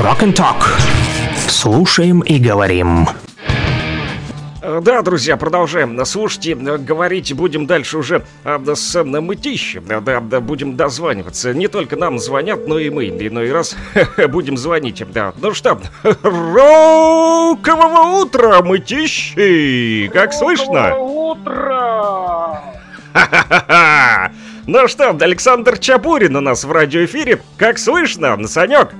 Rock and Talk. Слушаем и говорим. Э, да, друзья, продолжаем. Слушайте, э, говорить будем дальше уже а, с э, мытищем. Да, да, будем дозваниваться. Не только нам звонят, но и мы иной раз будем звонить. Да. Ну что, рокового утра, мытищи! Как слышно? утро! Ну что, Александр Чапурин у нас в радиоэфире. Как слышно, Санек?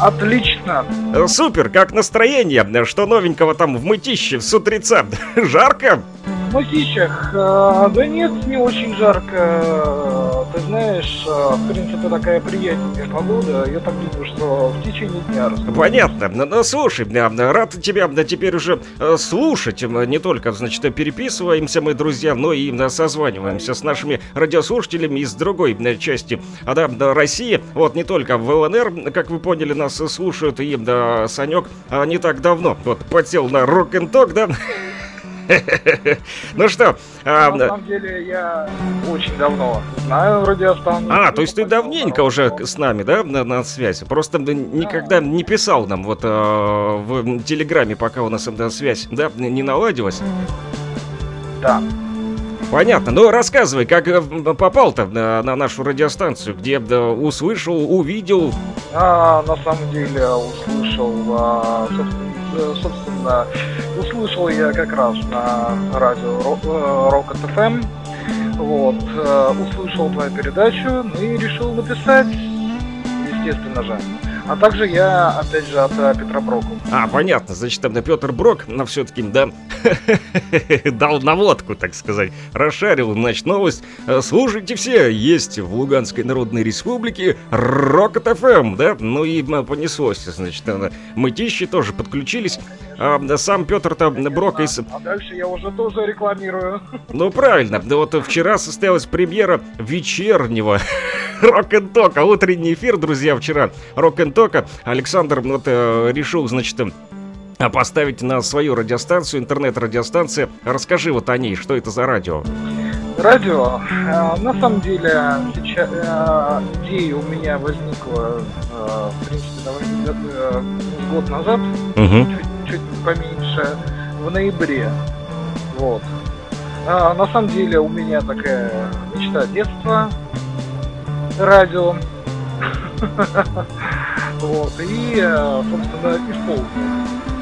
Отлично. Супер, как настроение? Что новенького там в мытище с утреца? Жарко? В мытищах? Э, да нет, не очень жарко знаешь, э, в принципе, такая приятненькая погода. Я так думаю, что в течение дня Понятно. Ну, слушай, рад тебя теперь уже э, слушать. Не только, значит, переписываемся мы, друзья, но и созваниваемся с нашими радиослушателями из другой части а, да, России. Вот не только в ЛНР, как вы поняли, нас слушают. И да, Санек а, не так давно вот подсел на рок-н-ток, да? Ну что? А, на самом деле я очень давно знаю радиостанцию. А, то есть ты давненько уже с нами, да, на, связи? Просто никогда не писал нам вот а, в Телеграме, пока у нас связь, да, не наладилась? Да. Понятно. Ну, рассказывай, как э, попал-то на, на нашу радиостанцию, где да, услышал, увидел? А, на самом деле услышал, а, собственно, Э, собственно, услышал я как раз на радио Rocket э, FM. Вот, э, услышал твою передачу, ну и решил написать, естественно же. А также я, опять же, от Петра Брока. А, понятно. Значит, там Петр Брок, но все-таки, да, дал наводку, так сказать. Расшарил, значит, новость. Слушайте все, есть в Луганской Народной Республике Рокот ФМ, да? Ну и понеслось, значит, мытищи тоже подключились. А, сам Петр-то Брок из... А дальше я уже тоже рекламирую. Ну, правильно. Вот вчера состоялась премьера вечернего Рок-н-тока. Утренний эфир, друзья, вчера Рок-н-тока. Александр вот, э, решил, значит, э, поставить на свою радиостанцию, интернет-радиостанция. Расскажи вот о ней, что это за радио? Радио. Э, на самом деле, сейчас идея у меня возникла, в принципе, довольно год назад, угу. чуть, чуть поменьше, в ноябре. Вот. А, на самом деле у меня такая мечта детства радио. Вот, и, э, собственно, исполнил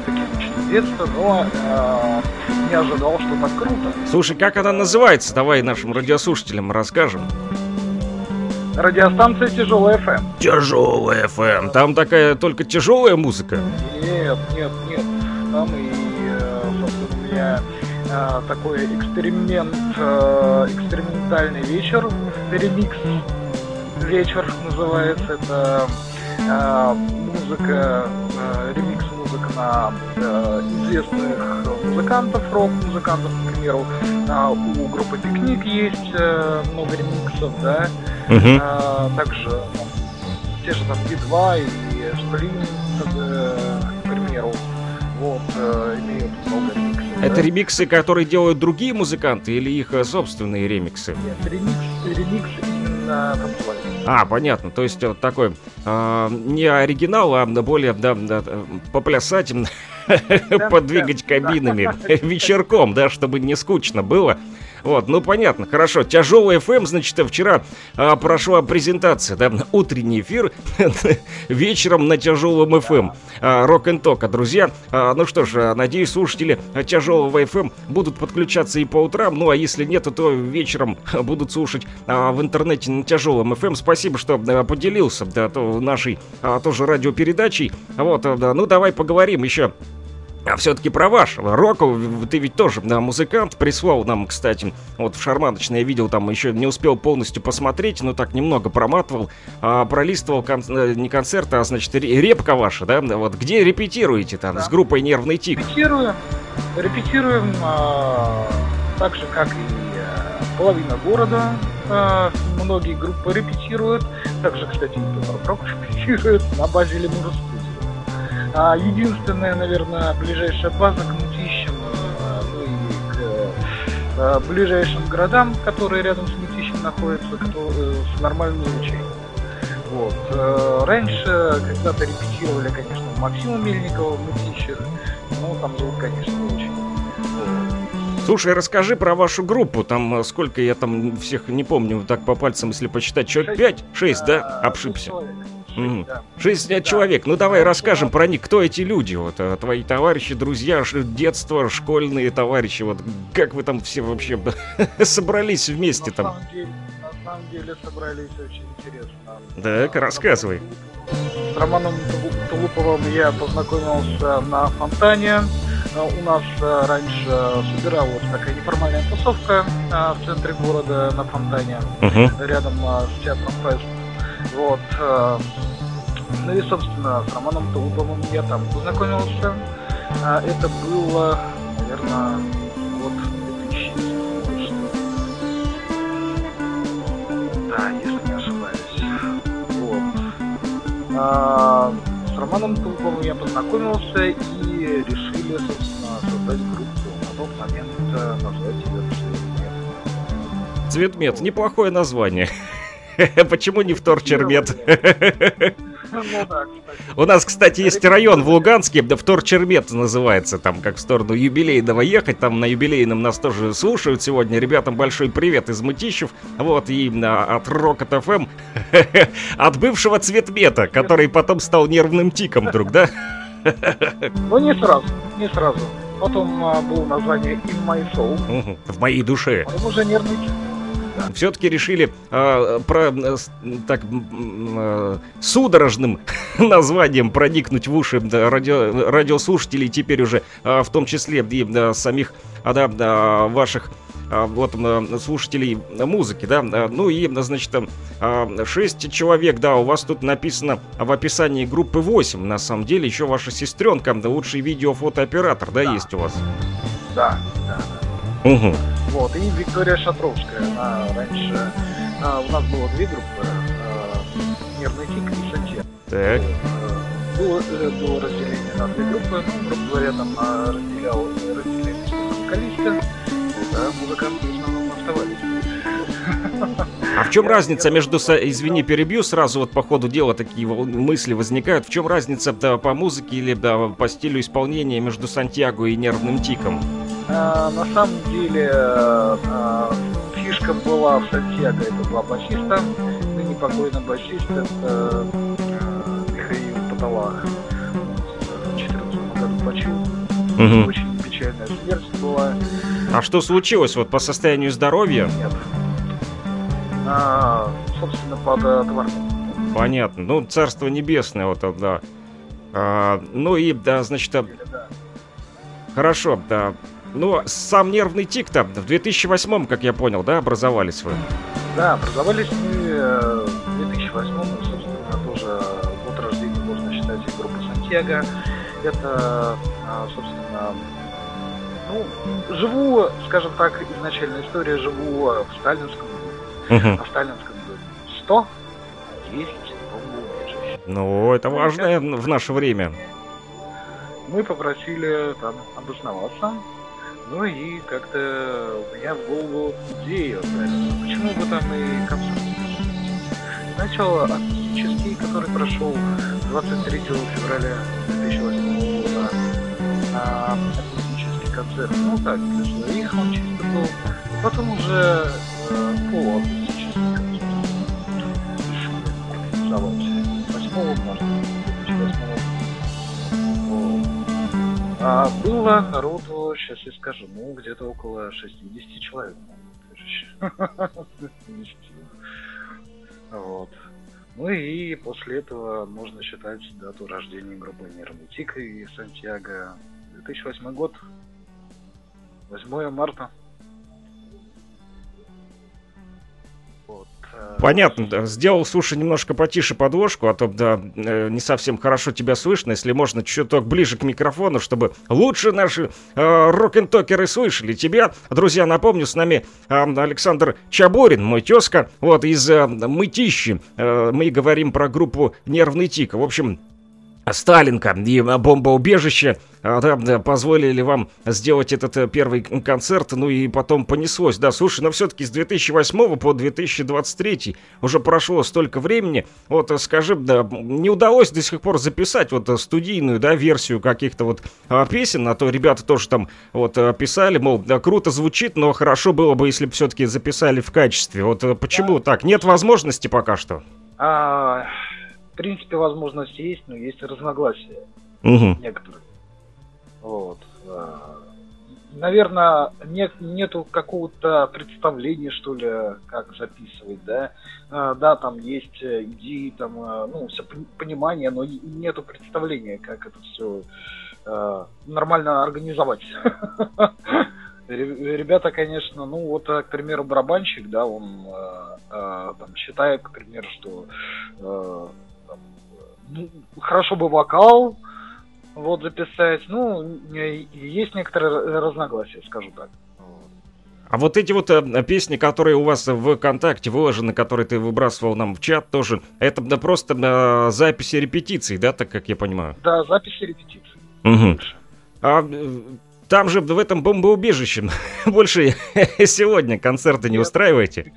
такие мечты детства, но э, не ожидал, что так круто. Слушай, как она называется? Давай нашим радиослушателям расскажем. Радиостанция Тяжелая FM. Тяжелая FM. Там такая только тяжелая музыка? Нет, нет, нет. И, э, собственно, у меня такой эксперимент, экспериментальный вечер, ремикс вечер называется. Это э, музыка, э, ремикс музыка на э, известных музыкантов, рок-музыкантов, к примеру. Э, у группы Пикник есть э, много ремиксов, да. Э, также те же там Би-2 и Сплин, э, к примеру. Это да? ремиксы, которые делают другие музыканты или их э, собственные ремиксы? Нет, ремикс, ремикс именно танцевальный. А, понятно. То есть вот такой э, не оригинал, а более да, да, поплясать, подвигать кабинами вечерком, да, чтобы не скучно было. Вот, ну понятно, хорошо. Тяжелый FM, значит, вчера а, прошла презентация, да, утренний эфир вечером на тяжелом FM. Рок н тока, друзья. А, ну что ж, а, надеюсь, слушатели тяжелого FM будут подключаться и по утрам. Ну а если нет, то вечером будут слушать а, в интернете на тяжелом FM. Спасибо, что а, поделился да, то, нашей а, тоже радиопередачей. Вот, а, да, ну давай поговорим еще а все-таки про вашего. Рока, ты ведь тоже да, музыкант, прислал нам, кстати, вот в шарманочное я видел, там еще не успел полностью посмотреть, но так немного проматывал, а, пролистывал кон- э, не концерт, а, значит, репка ваша, да, вот где репетируете там да. с группой «Нервный тик»? Репетируем, репетируем а, так же, как и а, половина города, а, многие группы репетируют, также, кстати, и Прокофьев репетирует на базе Лемура а единственная, наверное, ближайшая база к Мутищам, э, ну и к э, ближайшим городам, которые рядом с Мутищем находятся, кто, э, с нормальным звучанием. Вот. Э, раньше когда-то репетировали, конечно, Максима Мельникова, Мытищев, но там звук, конечно, не очень. Слушай, расскажи про вашу группу. Там э, сколько я там всех не помню, так по пальцам, если почитать. Человек Шесть. пять, шесть, да? А, Обшибся. человек. Мгм. да. Шесть Да. человек. Ну давай Да, расскажем про них. Кто эти люди? Вот э, твои товарищи, друзья, детство, школьные товарищи. Вот как вы там все вообще собрались вместе на там? Самом деле, на самом деле собрались очень интересно. Так, рассказывай. С Романом Тулу- Тулуповым я познакомился на фонтане. А, У нас а, раньше собиралась такая неформальная тусовка в центре города на фонтане, Мгм. рядом с театром Фест. Вот. а, Ну и, собственно, с Романом Тулуповым я там познакомился. А, Это было, наверное, год 2000. Да, если не ошибаюсь. Вот. А, с Романом Тулуповым я познакомился и решили, собственно, создать группу. На тот момент э, назвать ее «Цветмет». Цветмет. Неплохое название. Почему не в Торчермет? Ну. У нас, кстати, есть район в Луганске, да в Торчермет называется, там как в сторону юбилейного ехать, там на юбилейном нас тоже слушают сегодня. Ребятам большой привет из Мытищев, вот, и а, от Рокот ФМ, от бывшего Цветмета, который потом стал нервным тиком вдруг, да? Ну не сразу, не сразу. Потом а, было название In My Soul, В моей душе. потом уже нервный тик. Все-таки решили а, про э, так э, судорожным названием проникнуть в уши радио, радиослушателей, теперь уже а, в том числе и да, самих а, да, да, ваших а, вот м, слушателей музыки, да, ну и, значит, там, а, 6 человек, да, у вас тут написано в описании группы 8, на самом деле, еще ваша сестренка, да, лучший видео-фотооператор, да, Да. есть у вас? Да, да, да. Угу. Вот, и Виктория Шатровская, она раньше... а, у нас было две группы, а, Нервный тик и Сантья. Так, Было, э, было разделение на две группы, ну, грубо говоря, там а, разделял, разделялись вокалисты, вот, а музыканты в основном оставались. А в чем разница между, со- извини, перебью сразу, вот по ходу дела такие мысли возникают. В чем разница да, по музыке или да, по стилю исполнения между Сантьяго и Нервным Тиком? А, на самом деле э, а, фишка была в Сантьяго, это два басиста, ныне покойный басист, это э, Михаил Паталах. В 2014 году почил. Очень печальная смерть была. А что случилось вот по состоянию здоровья? Нет. А, собственно, под э, Товарным. Понятно. Ну, Царство Небесное, вот да. А, ну и, да, значит, а, хорошо, да. Ну, сам Нервный Тик-то в 2008, как я понял, да, образовались вы? Да, образовались мы в 2008 и, собственно, тоже год рождения можно считать и группы Сантьяго. Это, а, собственно, ну, живу, скажем так, изначально история живу в сталинском доме. Мгм. А в сталинском доме 100, а 200 бомбоубежищ. Ну, это важно в наше время. Мы попросили там обосноваться. Ну и как-то у меня в голову идея. Почему бы там и концерт? Сначала акустический, который прошел 23 февраля 2008 года. А, акустический концерт. Ну так, для своих он чисто был. Потом уже э, полуакустический концерт. Организовать 8 марта 2008 вот. А было сейчас я скажу, ну, где-то около 60 человек. Вот. Ну и после этого можно считать дату рождения группы Нервный и Сантьяго. 2008 год. 8 марта. Понятно. Сделал, слушай, немножко потише подложку, а то, да, э, не совсем хорошо тебя слышно. Если можно, чуток ближе к микрофону, чтобы лучше наши э, рок-н-токеры слышали тебя. Друзья, напомню, с нами э, Александр Чаборин, мой тезка, вот, из э, Мытищи. Э, мы говорим про группу «Нервный тик». В общем, Сталинка и бомбоубежище а, да, позволили вам сделать этот э, первый концерт, ну и потом понеслось. Да, слушай, но все-таки с 2008 по 2023 уже прошло столько времени. Вот э, скажи, да, не удалось до сих пор записать вот э, студийную, да, версию каких-то вот а, песен, а то ребята тоже там вот писали, мол, да, круто звучит, но хорошо было бы, если бы все-таки записали в качестве. Вот почему так? Нет возможности пока что? В принципе, возможность есть, но есть разногласия угу. некоторые. Вот. А, Наверное, нет, нету какого-то представления, что ли, как записывать, да. А, да, там есть идеи, там, а, ну, все понимание, но нету представления, как это все нормально организовать. Ребята, конечно, ну вот, к примеру, барабанщик, да, он там считает, к примеру, что ну, хорошо бы вокал вот записать. Ну, есть некоторые разногласия, скажу так. А вот эти вот э, песни, которые у вас в ВКонтакте выложены, которые ты выбрасывал нам в чат тоже, это да, просто э, записи репетиций, да, так как я понимаю? Да, записи репетиций. Угу. А э, там же в этом бомбоубежище больше сегодня концерты не устраиваете?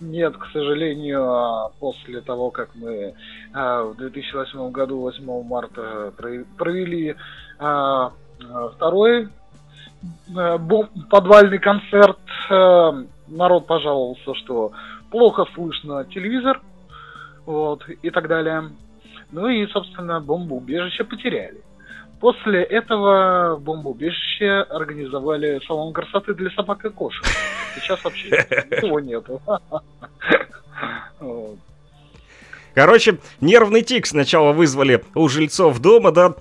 Нет, к сожалению, а после того, как мы а, в 2008 году, 8 марта, провели а, второй подвальный концерт, народ пожаловался, что плохо слышно телевизор, вот, и так далее. Ну и, собственно, бомбоубежище потеряли. После этого бомбоубежище организовали салон красоты для собак и кошек. Сейчас вообще ничего нету. Короче, нервный тик сначала вызвали у жильцов дома, да,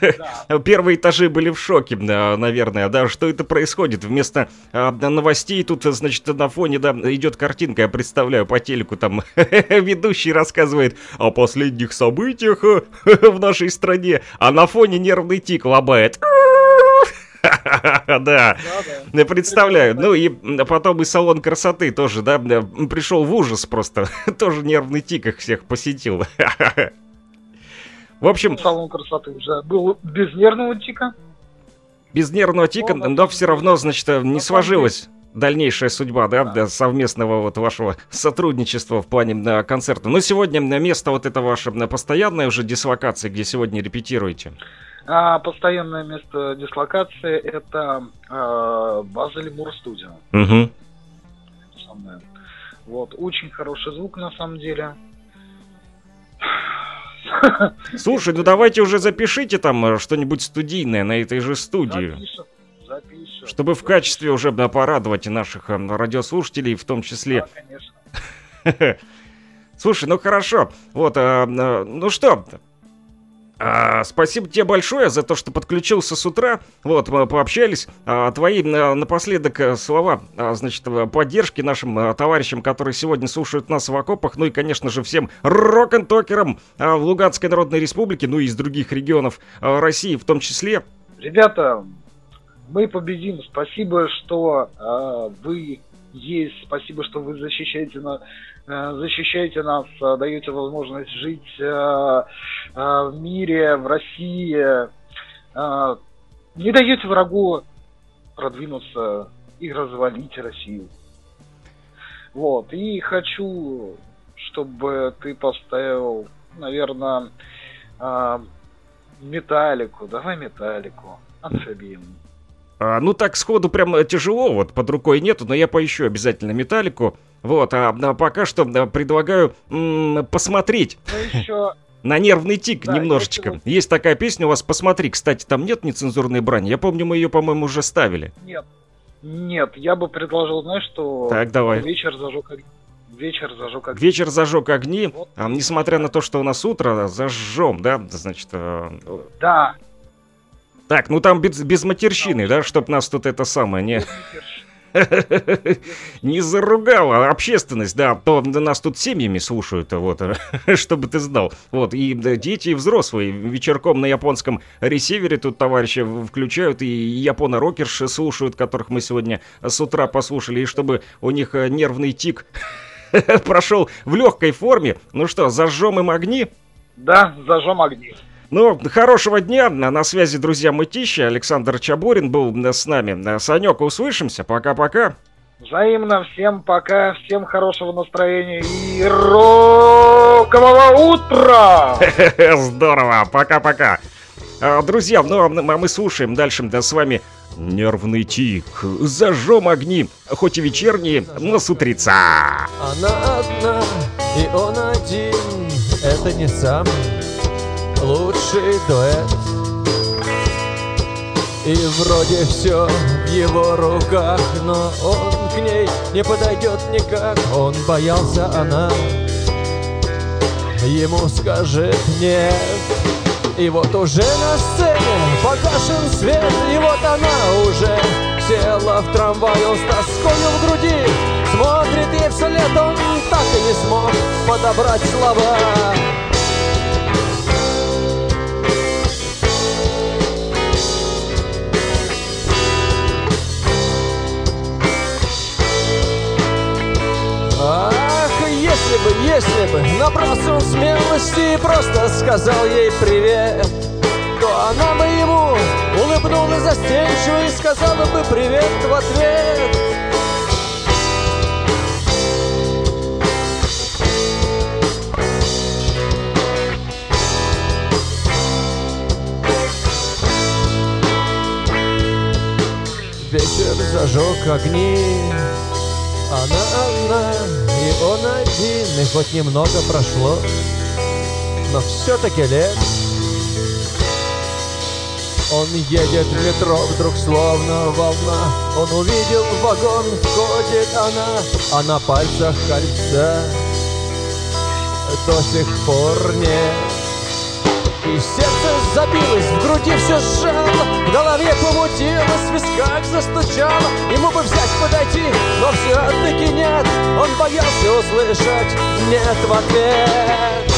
да. Первые этажи были в шоке, наверное, да, что это происходит. Вместо а, новостей тут, значит, на фоне, да, идет картинка, я представляю, по телеку там ведущий рассказывает о последних событиях в нашей стране, а на фоне нервный тик лобает. Да, представляю. Ну и потом и салон красоты тоже, да, пришел в ужас просто. Тоже нервный тик их всех посетил. В общем... Салон красоты уже был без нервного тика. Без нервного тика, но, но все равно, значит, не сложилась дальнейшая судьба, да, да. совместного вот вашего сотрудничества в плане да, концерта. Но сегодня место вот это ваше постоянное уже дислокация, где сегодня репетируете? А, постоянное место дислокации это а, база Лемур Студио. Угу. Вот, очень хороший звук на самом деле. Слушай, ну давайте уже запишите там э, что-нибудь студийное на этой же студии. Запишем, запишем. Чтобы в качестве уже порадовать наших э, радиослушателей в том числе. Да, конечно. Слушай, ну хорошо. Вот, а, ну что, а, спасибо тебе большое за то, что подключился с утра. Вот, мы пообщались. А, твои а, напоследок э, слова, а, значит, э, поддержки нашим а, товарищам, которые сегодня слушают нас в окопах. Ну и, конечно же, всем рок-н-токерам а, в Луганской Народной Республике, ну и из других регионов а, России в том числе. Ребята, мы победим. Спасибо, что а, вы есть. Спасибо, что вы защищаете на Э, защищаете нас, э, даете возможность жить э, в мире, в России, не даете врагу продвинуться и развалить Россию. Вот, и хочу, чтобы ты поставил, наверное, металлику, давай металлику, амфибин. А, ну так сходу прям тяжело, вот под рукой нету, но я поищу обязательно металлику. Вот, а, а пока что а, предлагаю м- посмотреть. Ну, еще... На нервный тик да, немножечко. Есть, есть такая песня у вас, посмотри. Кстати, там нет нецензурной брани. Я помню, мы ее, по-моему, уже ставили. Нет. Нет, я бы предложил, знаешь, что... Так, давай. Вечер зажег огни. Вечер зажег огни. Вечер зажег огни. Вот. А, несмотря на то, что у нас утро, зажжем, да? Значит... Э... Да. Так, ну там без, без матерщины, да, чтоб нас тут это самое не... Не заругала общественность, да, то нас тут семьями слушают, вот, чтобы ты знал. Вот, и дети, и взрослые вечерком на японском ресивере тут товарищи включают, и японо-рокерши слушают, которых мы сегодня с утра послушали, и чтобы у них э, нервный тик прошел в легкой форме. Ну что, зажжем им огни? Да, зажжем огни. Ну, хорошего дня. На связи, друзья, Мытища. Александр Чабурин был с нами. Санек, услышимся. Пока-пока. Взаимно. Всем пока. Всем хорошего настроения и рокового утра! Здорово. Пока-пока. А, друзья, ну а мы слушаем дальше да, с вами Нервный тик, зажжем огни, хоть и вечерние, но с утреца. Она одна, и он один, это не самый лучший дуэт. И вроде все в его руках, но он к ней не подойдет никак. Он боялся, она ему скажет нет. И вот уже на сцене погашен свет И вот она уже села в трамвай Он с тоскою в груди смотрит ей вслед Он так и не смог подобрать слова Если бы, набрался он смелости и просто сказал ей привет, то она бы ему улыбнулась застенчиво и сказала бы привет в ответ. Вечер зажег огни, она одна и он один, и хоть немного прошло, но все-таки лет. Он едет в метро, вдруг словно волна, Он увидел вагон, входит она, А на пальцах кольца до сих пор нет. И сердце забилось, в груди все сжало В голове помутилось, в висках застучало. Ему бы взять, подойти, но все-таки нет Он боялся услышать «нет» в ответ.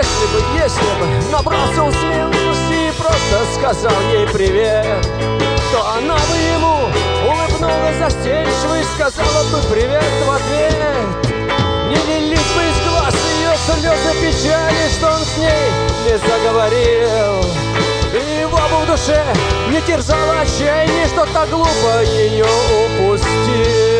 Если бы, если бы набрался сказал ей привет, то она бы ему улыбнулась застенчиво и сказала бы привет в ответ. Не лились бы из глаз ее слезы печали, что он с ней не заговорил. И его бы в душе не терзало отчаяние, что так глупо ее упустил.